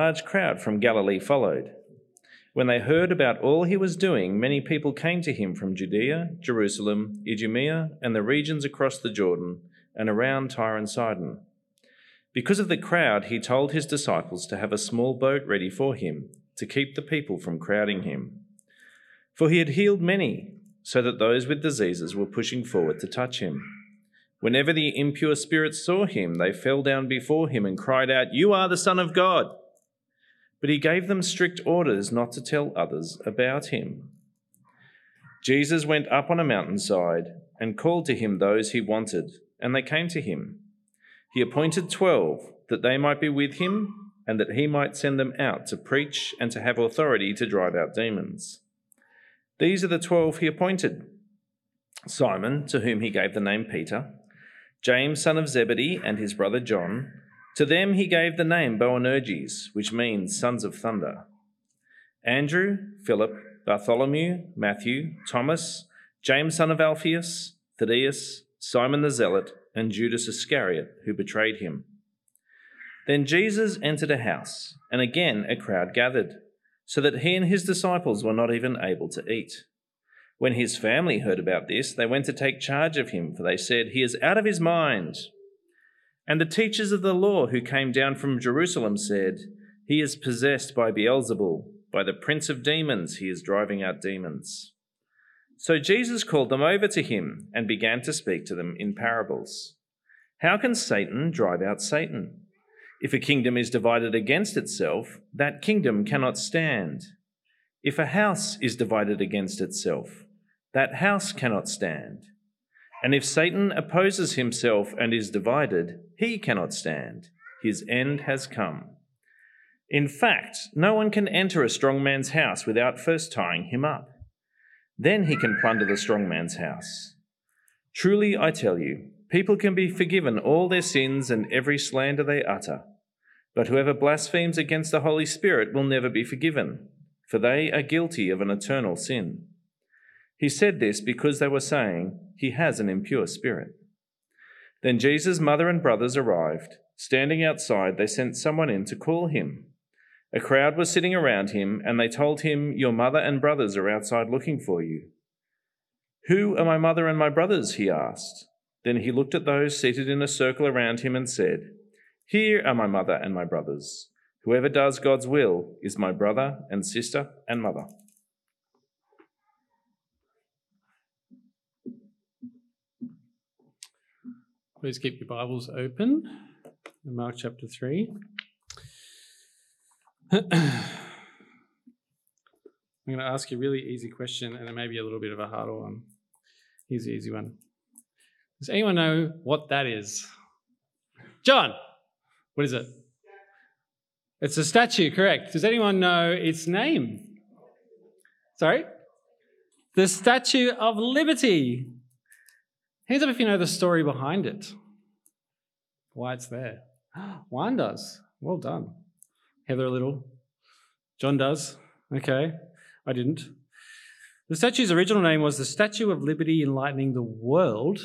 large crowd from Galilee followed. When they heard about all he was doing, many people came to him from Judea, Jerusalem, Idumea, and the regions across the Jordan, and around Tyre and Sidon. Because of the crowd, he told his disciples to have a small boat ready for him, to keep the people from crowding him. For he had healed many, so that those with diseases were pushing forward to touch him. Whenever the impure spirits saw him, they fell down before him and cried out, You are the Son of God. But he gave them strict orders not to tell others about him. Jesus went up on a mountainside and called to him those he wanted, and they came to him. He appointed twelve that they might be with him and that he might send them out to preach and to have authority to drive out demons. These are the twelve he appointed Simon, to whom he gave the name Peter, James, son of Zebedee, and his brother John to them he gave the name Boanerges, which means sons of thunder. Andrew, Philip, Bartholomew, Matthew, Thomas, James son of Alphaeus, Thaddeus, Simon the Zealot, and Judas Iscariot, who betrayed him. Then Jesus entered a house, and again a crowd gathered, so that he and his disciples were not even able to eat. When his family heard about this, they went to take charge of him, for they said, He is out of his mind. And the teachers of the law who came down from Jerusalem said, He is possessed by Beelzebul, by the prince of demons, he is driving out demons. So Jesus called them over to him and began to speak to them in parables. How can Satan drive out Satan? If a kingdom is divided against itself, that kingdom cannot stand. If a house is divided against itself, that house cannot stand. And if Satan opposes himself and is divided, he cannot stand. His end has come. In fact, no one can enter a strong man's house without first tying him up. Then he can plunder the strong man's house. Truly, I tell you, people can be forgiven all their sins and every slander they utter. But whoever blasphemes against the Holy Spirit will never be forgiven, for they are guilty of an eternal sin. He said this because they were saying, He has an impure spirit. Then Jesus' mother and brothers arrived. Standing outside, they sent someone in to call him. A crowd was sitting around him, and they told him, Your mother and brothers are outside looking for you. Who are my mother and my brothers? he asked. Then he looked at those seated in a circle around him and said, Here are my mother and my brothers. Whoever does God's will is my brother and sister and mother. Please keep your Bibles open Mark chapter 3. I'm going to ask you a really easy question and it may be a little bit of a harder one. Here's the easy one Does anyone know what that is? John, what is it? It's a statue, correct. Does anyone know its name? Sorry? The Statue of Liberty. Hands up if you know the story behind it. Why it's there. Juan does. Well done. Heather a little. John does. Okay. I didn't. The statue's original name was the Statue of Liberty Enlightening the World,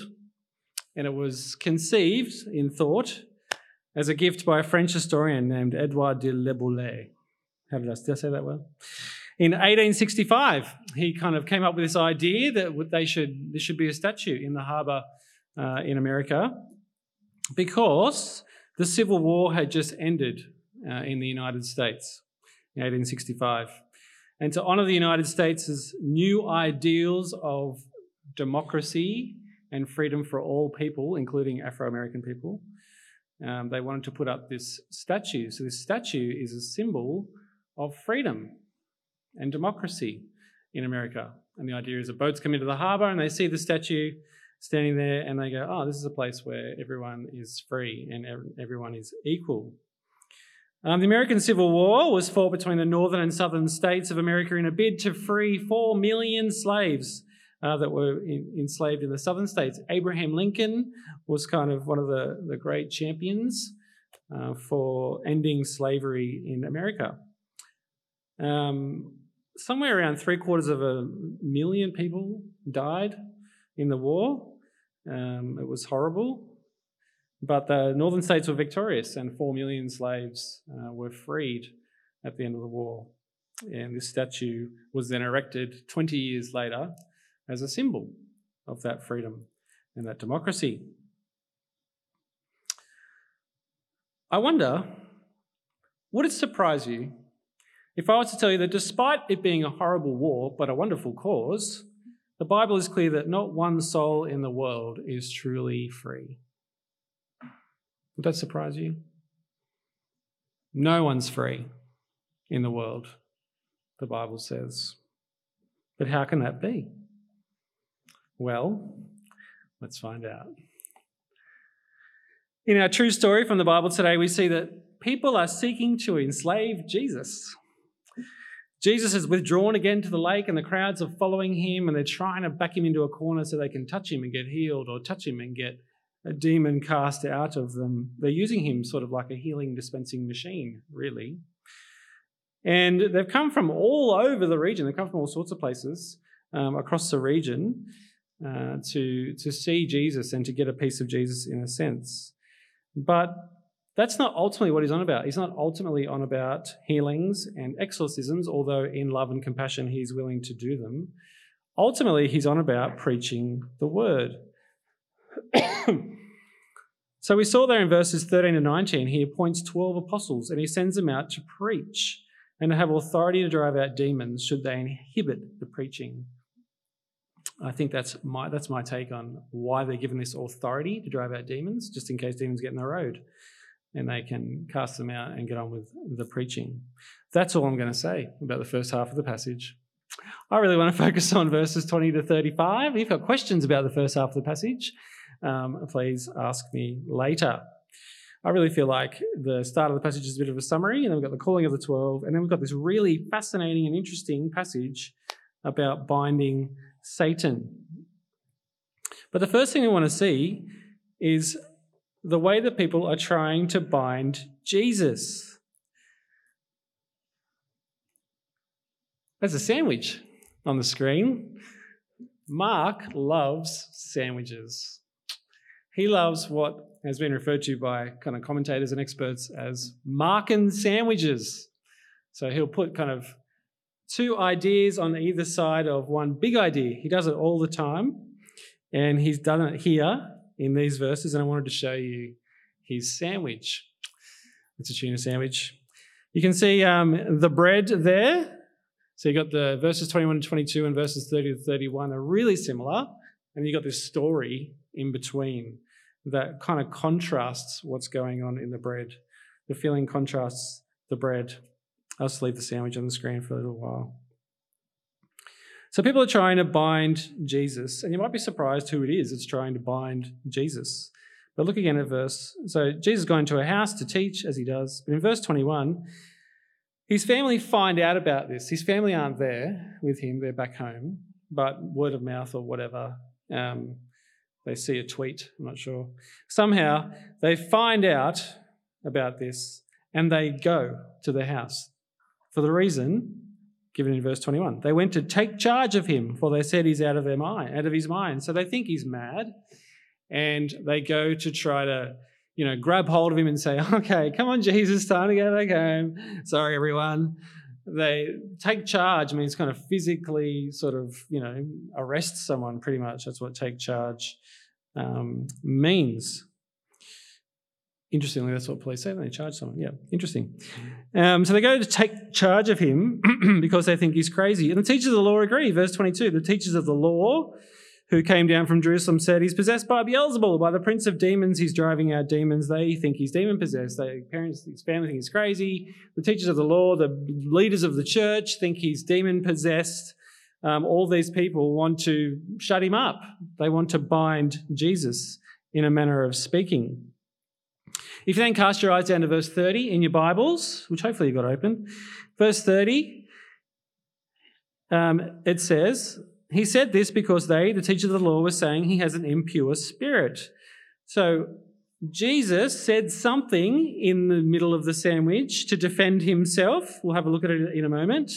and it was conceived in thought as a gift by a French historian named Edouard de Laboulaye. How did I, did I say that well? In 1865, he kind of came up with this idea that they should there should be a statue in the harbour uh, in America because the Civil War had just ended uh, in the United States in 1865. And to honour the United States' new ideals of democracy and freedom for all people, including Afro American people, um, they wanted to put up this statue. So, this statue is a symbol of freedom and democracy in America. And the idea is that boats come into the harbour and they see the statue standing there and they go, oh, this is a place where everyone is free and everyone is equal. Um, the American Civil War was fought between the northern and southern states of America in a bid to free four million slaves uh, that were in, enslaved in the southern states. Abraham Lincoln was kind of one of the, the great champions uh, for ending slavery in America. Um, somewhere around three quarters of a million people died in the war. Um, it was horrible. But the northern states were victorious, and four million slaves uh, were freed at the end of the war. And this statue was then erected 20 years later as a symbol of that freedom and that democracy. I wonder, would it surprise you if I was to tell you that despite it being a horrible war, but a wonderful cause, the Bible is clear that not one soul in the world is truly free? Would that surprise you? No one's free in the world, the Bible says. But how can that be? Well, let's find out. In our true story from the Bible today, we see that people are seeking to enslave Jesus. Jesus has withdrawn again to the lake, and the crowds are following him, and they're trying to back him into a corner so they can touch him and get healed, or touch him and get a demon cast out of them. They're using him sort of like a healing dispensing machine, really. And they've come from all over the region, they've come from all sorts of places um, across the region uh, to, to see Jesus and to get a piece of Jesus in a sense. But that's not ultimately what he's on about. He's not ultimately on about healings and exorcisms, although in love and compassion he's willing to do them. Ultimately, he's on about preaching the word. so we saw there in verses 13 and 19, he appoints 12 apostles and he sends them out to preach and to have authority to drive out demons should they inhibit the preaching. I think that's my, that's my take on why they're given this authority to drive out demons, just in case demons get in the road and they can cast them out and get on with the preaching. That's all I'm going to say about the first half of the passage. I really want to focus on verses 20 to 35. If you've got questions about the first half of the passage, um, please ask me later. I really feel like the start of the passage is a bit of a summary, and then we've got the calling of the 12, and then we've got this really fascinating and interesting passage about binding Satan. But the first thing we want to see is the way that people are trying to bind Jesus. There's a sandwich on the screen. Mark loves sandwiches. He loves what has been referred to by kind of commentators and experts as Markan sandwiches. So he'll put kind of two ideas on either side of one big idea. He does it all the time, and he's done it here in these verses, and I wanted to show you his sandwich. It's a tuna sandwich. You can see um, the bread there. So you've got the verses 21 to 22 and verses 30 to 31 are really similar, and you've got this story in between that kind of contrasts what's going on in the bread. The filling contrasts the bread. I'll just leave the sandwich on the screen for a little while. So people are trying to bind Jesus, and you might be surprised who it is that's trying to bind Jesus. But look again at verse. So Jesus is going to a house to teach as he does. But in verse 21, his family find out about this. His family aren't there with him, they're back home, but word of mouth or whatever. Um, they see a tweet, I'm not sure. Somehow they find out about this and they go to the house for the reason given in verse 21. They went to take charge of him, for they said he's out of their mind, out of his mind. So they think he's mad, and they go to try to, you know, grab hold of him and say, "Okay, come on, Jesus, time to go back home." Sorry, everyone. They take charge means kind of physically, sort of, you know, arrest someone. Pretty much, that's what take charge um, means. Interestingly, that's what police say when they charge someone. Yeah, interesting. Um, so they go to take charge of him because they think he's crazy. And the teachers of the law agree. Verse 22 the teachers of the law who came down from Jerusalem said, He's possessed by Beelzebul, by the prince of demons. He's driving out demons. They think he's demon possessed. Their parents, his family think he's crazy. The teachers of the law, the leaders of the church think he's demon possessed. Um, all these people want to shut him up. They want to bind Jesus in a manner of speaking. If you then cast your eyes down to verse 30 in your Bibles, which hopefully you've got open, verse 30, um, it says, He said this because they, the teachers of the law, were saying he has an impure spirit. So Jesus said something in the middle of the sandwich to defend himself. We'll have a look at it in a moment.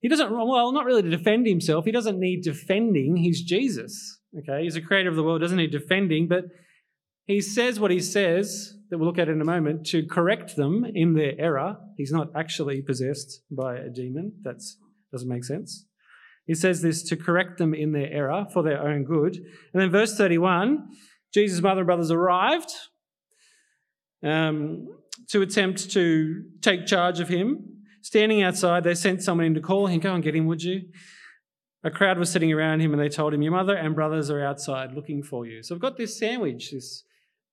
He doesn't, well, not really to defend himself. He doesn't need defending. He's Jesus. Okay, he's the creator of the world, doesn't need defending, but he says what he says, that we'll look at in a moment, to correct them in their error. He's not actually possessed by a demon. That doesn't make sense. He says this to correct them in their error for their own good. And then verse 31, Jesus' mother and brothers arrived um, to attempt to take charge of him. Standing outside, they sent someone in to call him, Go and get him, would you? A crowd was sitting around him and they told him, Your mother and brothers are outside looking for you. So I've got this sandwich. This,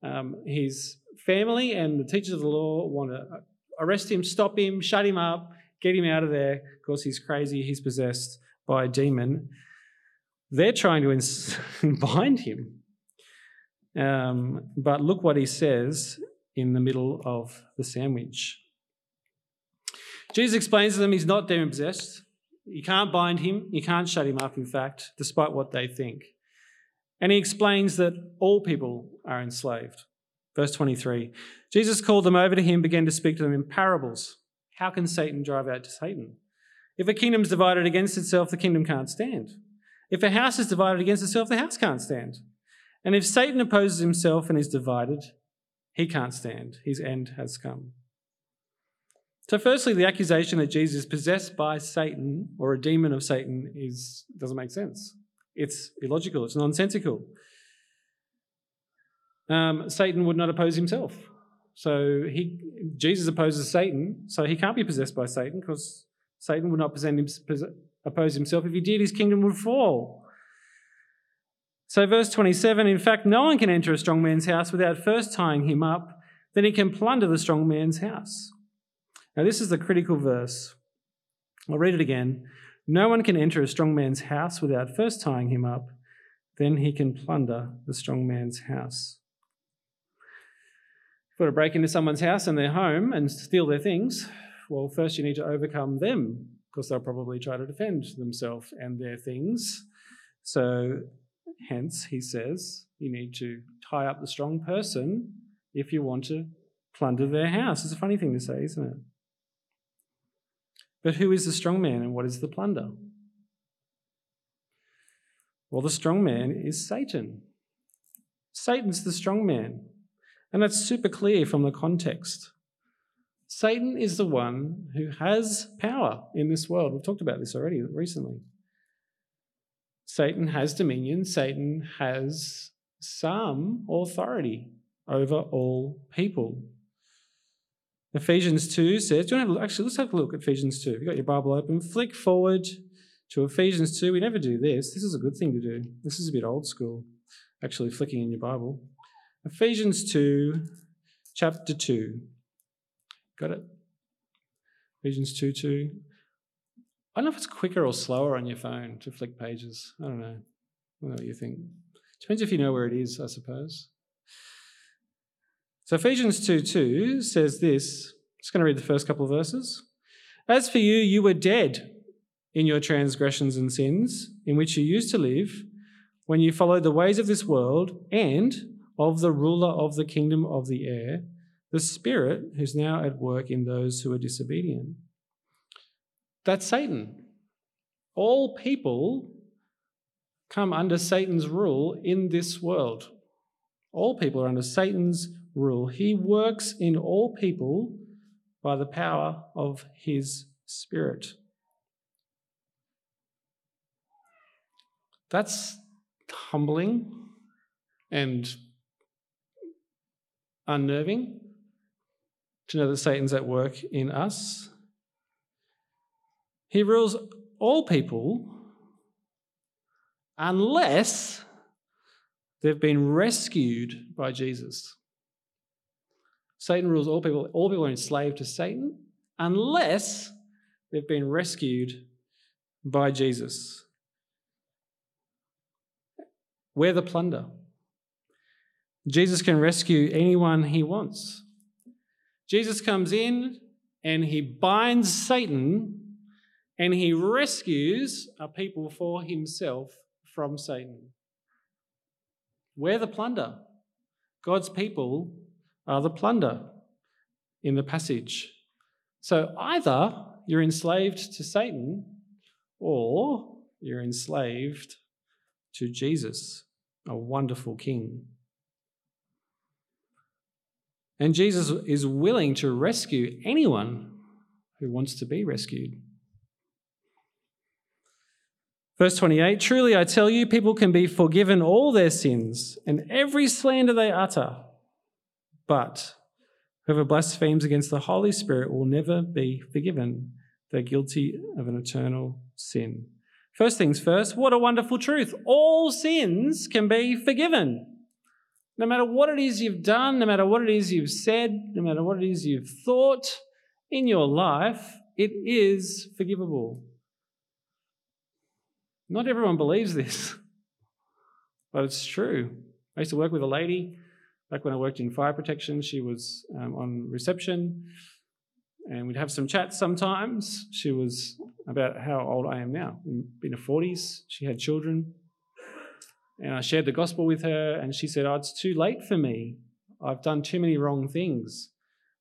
um, his family and the teachers of the law want to arrest him, stop him, shut him up, get him out of there. Of course, he's crazy, he's possessed by a demon. They're trying to bind him. Um, but look what he says in the middle of the sandwich. Jesus explains to them he's not demon possessed. You can't bind him, you can't shut him up, in fact, despite what they think. And he explains that all people are enslaved. Verse 23 Jesus called them over to him, began to speak to them in parables. How can Satan drive out Satan? If a kingdom is divided against itself, the kingdom can't stand. If a house is divided against itself, the house can't stand. And if Satan opposes himself and is divided, he can't stand. His end has come. So, firstly, the accusation that Jesus is possessed by Satan or a demon of Satan is, doesn't make sense. It's illogical, it's nonsensical. Um, Satan would not oppose himself. So he, Jesus opposes Satan, so he can't be possessed by Satan because Satan would not him, oppose himself. If he did, his kingdom would fall. So, verse 27 in fact, no one can enter a strong man's house without first tying him up, then he can plunder the strong man's house. Now, this is the critical verse. I'll read it again. No one can enter a strong man's house without first tying him up, then he can plunder the strong man's house. If you want to break into someone's house and their home and steal their things, well, first you need to overcome them because they'll probably try to defend themselves and their things. So, hence, he says, you need to tie up the strong person if you want to plunder their house. It's a funny thing to say, isn't it? But who is the strong man and what is the plunder? Well, the strong man is Satan. Satan's the strong man. And that's super clear from the context. Satan is the one who has power in this world. We've talked about this already recently. Satan has dominion, Satan has some authority over all people. Ephesians 2 says, do you want to actually let's have a look at Ephesians 2. If you've got your Bible open, flick forward to Ephesians 2. We never do this. This is a good thing to do. This is a bit old school, actually flicking in your Bible. Ephesians 2, chapter 2. Got it? Ephesians 2 2. I don't know if it's quicker or slower on your phone to flick pages. I don't know. I don't know what you think. Depends if you know where it is, I suppose. So Ephesians 2 2 says this. I'm just going to read the first couple of verses. As for you, you were dead in your transgressions and sins, in which you used to live, when you followed the ways of this world and of the ruler of the kingdom of the air, the Spirit who's now at work in those who are disobedient. That's Satan. All people come under Satan's rule in this world. All people are under Satan's rule. He works in all people by the power of his Spirit. That's humbling and unnerving to know that Satan's at work in us. He rules all people unless they've been rescued by Jesus. Satan rules all people. All people are enslaved to Satan unless they've been rescued by Jesus. We're the plunder. Jesus can rescue anyone he wants. Jesus comes in and he binds Satan and he rescues a people for himself from Satan. We're the plunder. God's people are the plunder in the passage. So either you're enslaved to Satan or you're enslaved to Jesus, a wonderful king. And Jesus is willing to rescue anyone who wants to be rescued. Verse 28 Truly I tell you, people can be forgiven all their sins and every slander they utter. But whoever blasphemes against the Holy Spirit will never be forgiven. They're guilty of an eternal sin. First things first, what a wonderful truth. All sins can be forgiven. No matter what it is you've done, no matter what it is you've said, no matter what it is you've thought in your life, it is forgivable. Not everyone believes this, but it's true. I used to work with a lady back when I worked in fire protection. She was um, on reception and we'd have some chats sometimes. She was about how old I am now, in her 40s. She had children. And I shared the gospel with her, and she said, Oh, it's too late for me. I've done too many wrong things.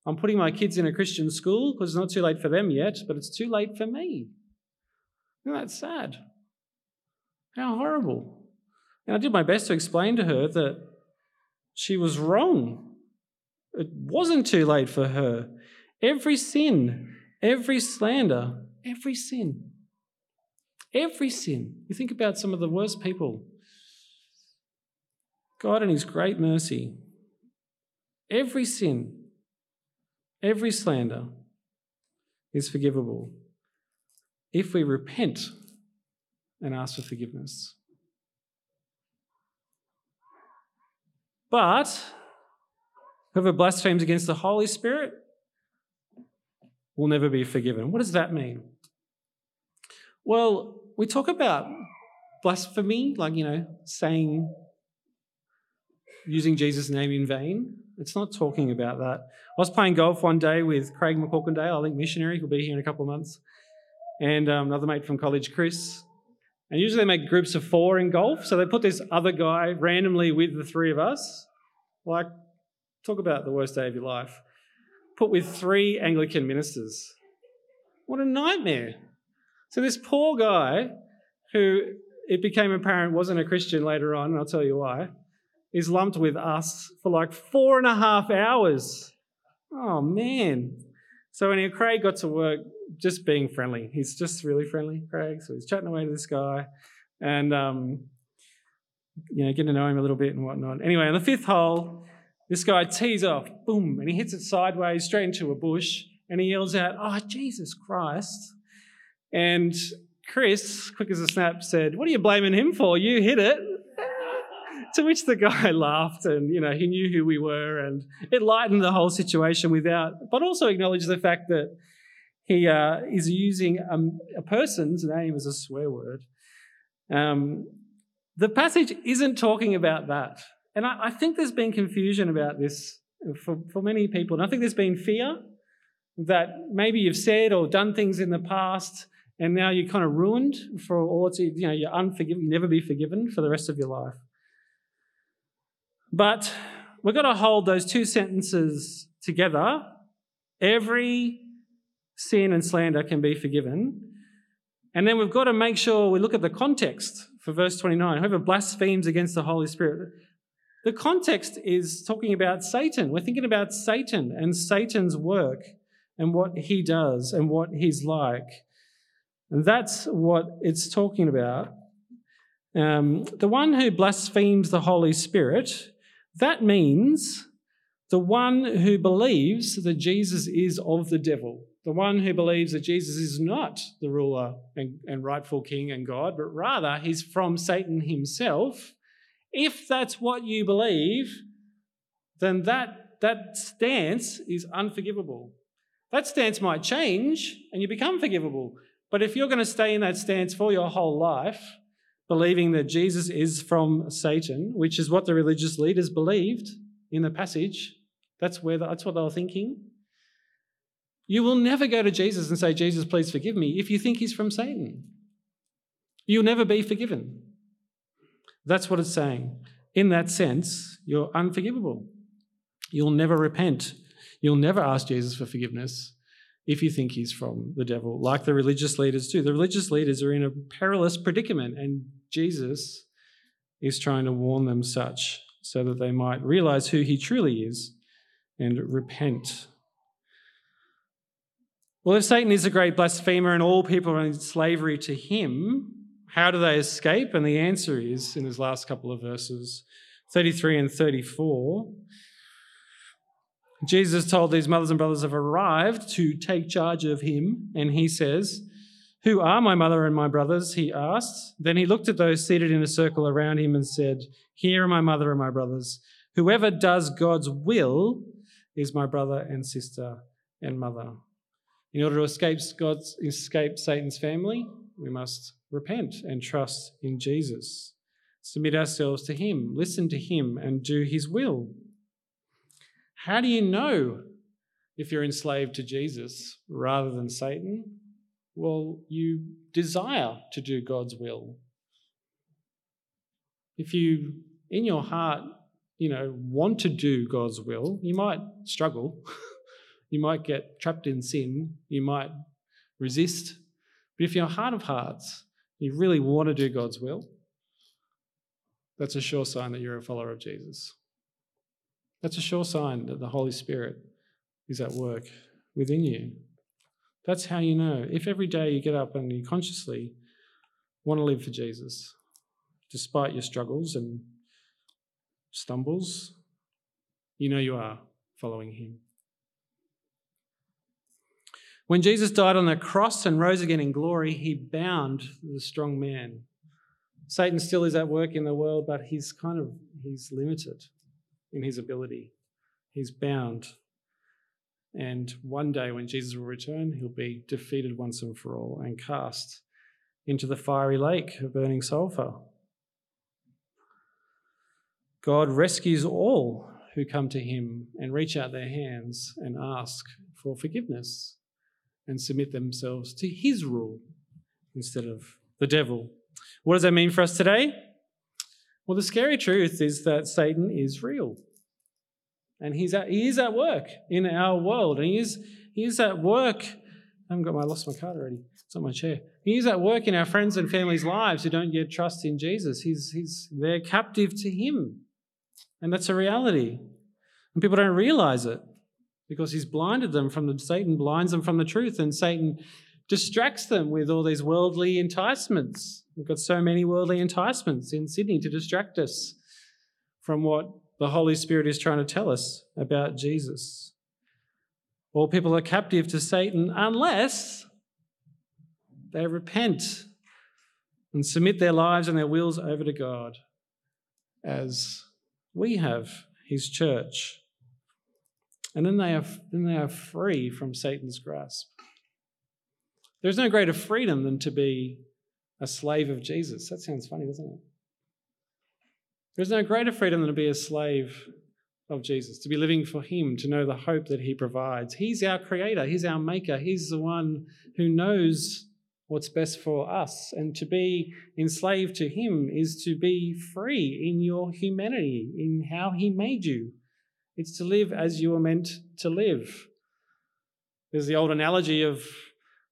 I'm putting my kids in a Christian school because it's not too late for them yet, but it's too late for me. Isn't that sad? How horrible. And I did my best to explain to her that she was wrong. It wasn't too late for her. Every sin, every slander, every sin, every sin. You think about some of the worst people. God, in His great mercy, every sin, every slander is forgivable if we repent and ask for forgiveness. But whoever blasphemes against the Holy Spirit will never be forgiven. What does that mean? Well, we talk about blasphemy, like, you know, saying, using Jesus' name in vain. It's not talking about that. I was playing golf one day with Craig McCorkindale, I think missionary, who'll be here in a couple of months, and um, another mate from college, Chris. And usually they make groups of four in golf, so they put this other guy randomly with the three of us. Like, talk about the worst day of your life put with three Anglican ministers. What a nightmare. So, this poor guy, who it became apparent wasn't a Christian later on, and I'll tell you why, is lumped with us for like four and a half hours. Oh, man. So, anyway, Craig got to work just being friendly. He's just really friendly, Craig. So, he's chatting away to this guy and, um, you know, getting to know him a little bit and whatnot. Anyway, on the fifth hole, this guy tees off, boom, and he hits it sideways straight into a bush and he yells out, Oh, Jesus Christ. And Chris, quick as a snap, said, What are you blaming him for? You hit it. to which the guy laughed and, you know, he knew who we were and it lightened the whole situation without, but also acknowledged the fact that he uh, is using a, a, person's name as a swear word. Um, the passage isn't talking about that. And I, I think there's been confusion about this for, for many people. And I think there's been fear that maybe you've said or done things in the past and now you're kind of ruined for all you know, you're unforgiven, you never be forgiven for the rest of your life. But we've got to hold those two sentences together. Every sin and slander can be forgiven. And then we've got to make sure we look at the context for verse 29. Whoever blasphemes against the Holy Spirit. The context is talking about Satan. We're thinking about Satan and Satan's work and what he does and what he's like. And that's what it's talking about. Um, the one who blasphemes the Holy Spirit, that means the one who believes that Jesus is of the devil, the one who believes that Jesus is not the ruler and, and rightful king and God, but rather he's from Satan himself if that's what you believe, then that, that stance is unforgivable. That stance might change and you become forgivable. But if you're going to stay in that stance for your whole life, believing that Jesus is from Satan, which is what the religious leaders believed in the passage, that's, where the, that's what they were thinking. You will never go to Jesus and say, Jesus, please forgive me, if you think he's from Satan. You'll never be forgiven. That's what it's saying. In that sense, you're unforgivable. You'll never repent. You'll never ask Jesus for forgiveness if you think he's from the devil, like the religious leaders do. The religious leaders are in a perilous predicament, and Jesus is trying to warn them such so that they might realize who he truly is and repent. Well, if Satan is a great blasphemer and all people are in slavery to him, how do they escape? And the answer is in his last couple of verses 33 and 34. Jesus told these mothers and brothers have arrived to take charge of him, and he says, Who are my mother and my brothers? He asked. Then he looked at those seated in a circle around him and said, Here are my mother and my brothers. Whoever does God's will is my brother and sister and mother. In order to escape God's escape Satan's family, we must repent and trust in Jesus. Submit ourselves to him, listen to him and do his will. How do you know if you're enslaved to Jesus rather than Satan? Well, you desire to do God's will. If you in your heart, you know, want to do God's will, you might struggle. You might get trapped in sin. You might resist. But if your heart of hearts, you really want to do God's will, that's a sure sign that you're a follower of Jesus. That's a sure sign that the Holy Spirit is at work within you. That's how you know. If every day you get up and you consciously want to live for Jesus, despite your struggles and stumbles, you know you are following Him. When Jesus died on the cross and rose again in glory, he bound the strong man. Satan still is at work in the world, but he's kind of he's limited in his ability. He's bound. And one day when Jesus will return, he'll be defeated once and for all and cast into the fiery lake of burning sulfur. God rescues all who come to him and reach out their hands and ask for forgiveness and submit themselves to his rule instead of the devil. What does that mean for us today? Well, the scary truth is that Satan is real. And he's at, he is at work in our world. And he is, he is at work. I haven't got my, I lost my card already. It's on my chair. He is at work in our friends' and families' lives who don't yet trust in Jesus. He's, he's, they're captive to him. And that's a reality. And people don't realize it because he's blinded them from the Satan blinds them from the truth, and Satan distracts them with all these worldly enticements. We've got so many worldly enticements in Sydney to distract us from what the Holy Spirit is trying to tell us about Jesus. All people are captive to Satan unless they repent and submit their lives and their wills over to God, as we have, His church. And then they mm-hmm. are, then they are free from Satan's grasp. There's no greater freedom than to be a slave of Jesus. That sounds funny, doesn't it? There's no greater freedom than to be a slave of Jesus, to be living for Him, to know the hope that He provides. He's our creator, He's our maker, He's the one who knows what's best for us. And to be enslaved to Him is to be free in your humanity, in how He made you. It's to live as you were meant to live. There's the old analogy of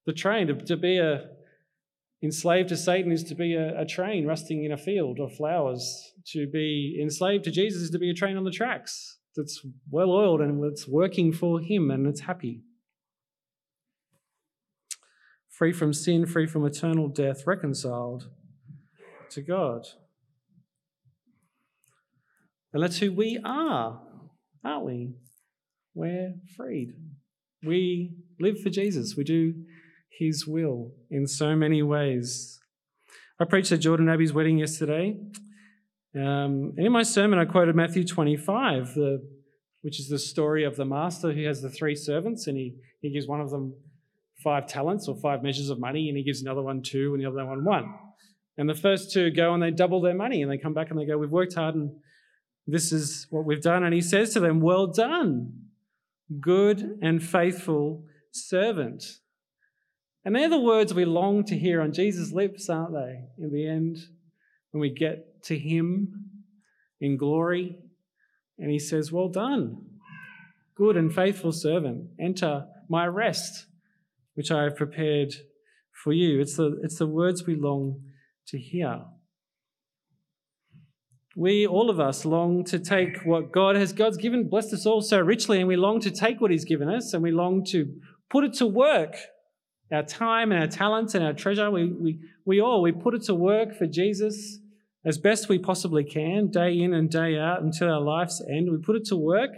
the train. To, to be a enslaved to Satan is to be a, a train rusting in a field of flowers. To be enslaved to Jesus is to be a train on the tracks that's well oiled and it's working for him and it's happy. Free from sin, free from eternal death, reconciled to God. And that's who we are aren't we? We're freed. We live for Jesus. We do his will in so many ways. I preached at Jordan Abbey's wedding yesterday. Um, and in my sermon, I quoted Matthew 25, the, which is the story of the master who has the three servants, and he, he gives one of them five talents or five measures of money, and he gives another one two, and the other one one. And the first two go and they double their money, and they come back and they go, We've worked hard and this is what we've done. And he says to them, Well done, good and faithful servant. And they're the words we long to hear on Jesus' lips, aren't they? In the end, when we get to him in glory, and he says, Well done, good and faithful servant. Enter my rest, which I have prepared for you. It's the, it's the words we long to hear. We, all of us, long to take what God has, God's given, blessed us all so richly, and we long to take what He's given us and we long to put it to work. Our time and our talents and our treasure, we, we, we all, we put it to work for Jesus as best we possibly can, day in and day out until our life's end. We put it to work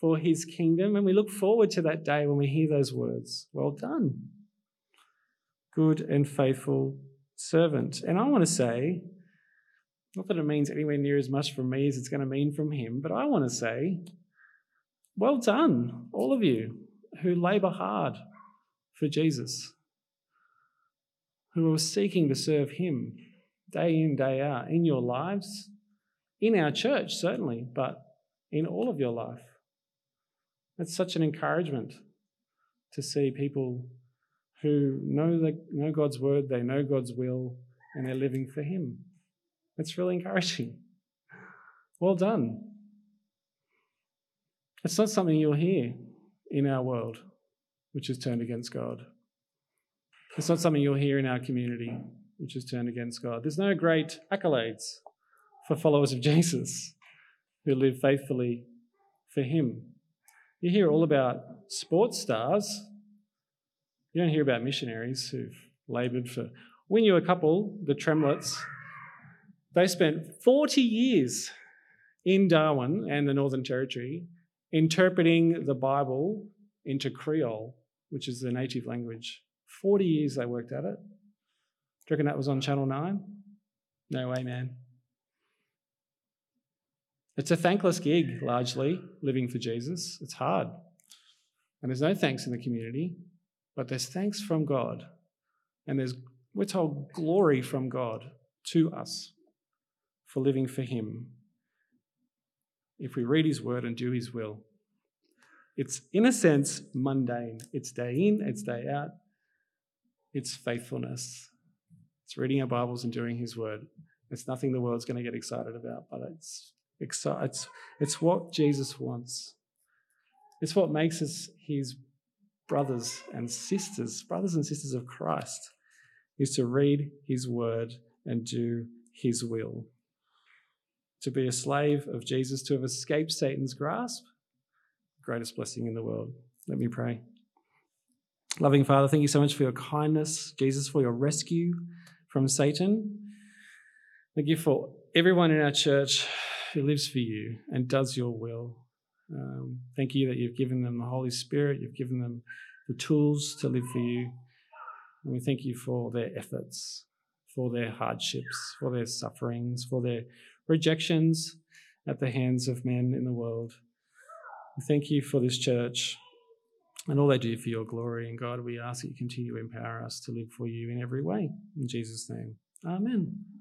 for His kingdom, and we look forward to that day when we hear those words Well done, good and faithful servant. And I want to say, not that it means anywhere near as much from me as it's going to mean from him, but I want to say, well done, all of you who labour hard for Jesus, who are seeking to serve him day in, day out in your lives, in our church, certainly, but in all of your life. It's such an encouragement to see people who know, the, know God's word, they know God's will, and they're living for Him. It's really encouraging. Well done. It's not something you'll hear in our world, which is turned against God. It's not something you'll hear in our community, which is turned against God. There's no great accolades for followers of Jesus who live faithfully for Him. You hear all about sports stars you don't hear about missionaries who've laboured for. We knew a couple, the Tremletts, they spent 40 years in Darwin and the Northern Territory interpreting the Bible into Creole, which is the native language. 40 years they worked at it. Do you reckon that was on Channel 9? No way, man. It's a thankless gig, largely, living for Jesus. It's hard. And there's no thanks in the community. But there's thanks from God, and there's, we're told, glory from God to us for living for Him. If we read His word and do His will, it's in a sense mundane. It's day in, it's day out, it's faithfulness. It's reading our Bibles and doing His word. It's nothing the world's going to get excited about, but it's, it's, it's what Jesus wants. It's what makes us His brothers and sisters, brothers and sisters of Christ, is to read his word and do his will. To be a slave of Jesus, to have escaped Satan's grasp, greatest blessing in the world. Let me pray. Loving Father, thank you so much for your kindness, Jesus, for your rescue from Satan. Thank you for everyone in our church who lives for you and does your will. Um, thank you that you've given them the Holy Spirit, you've given them the tools to live for you. And we thank you for their efforts, for their hardships, for their sufferings, for their rejections at the hands of men in the world. We thank you for this church and all they do for your glory. And God, we ask that you continue to empower us to live for you in every way. In Jesus' name, amen.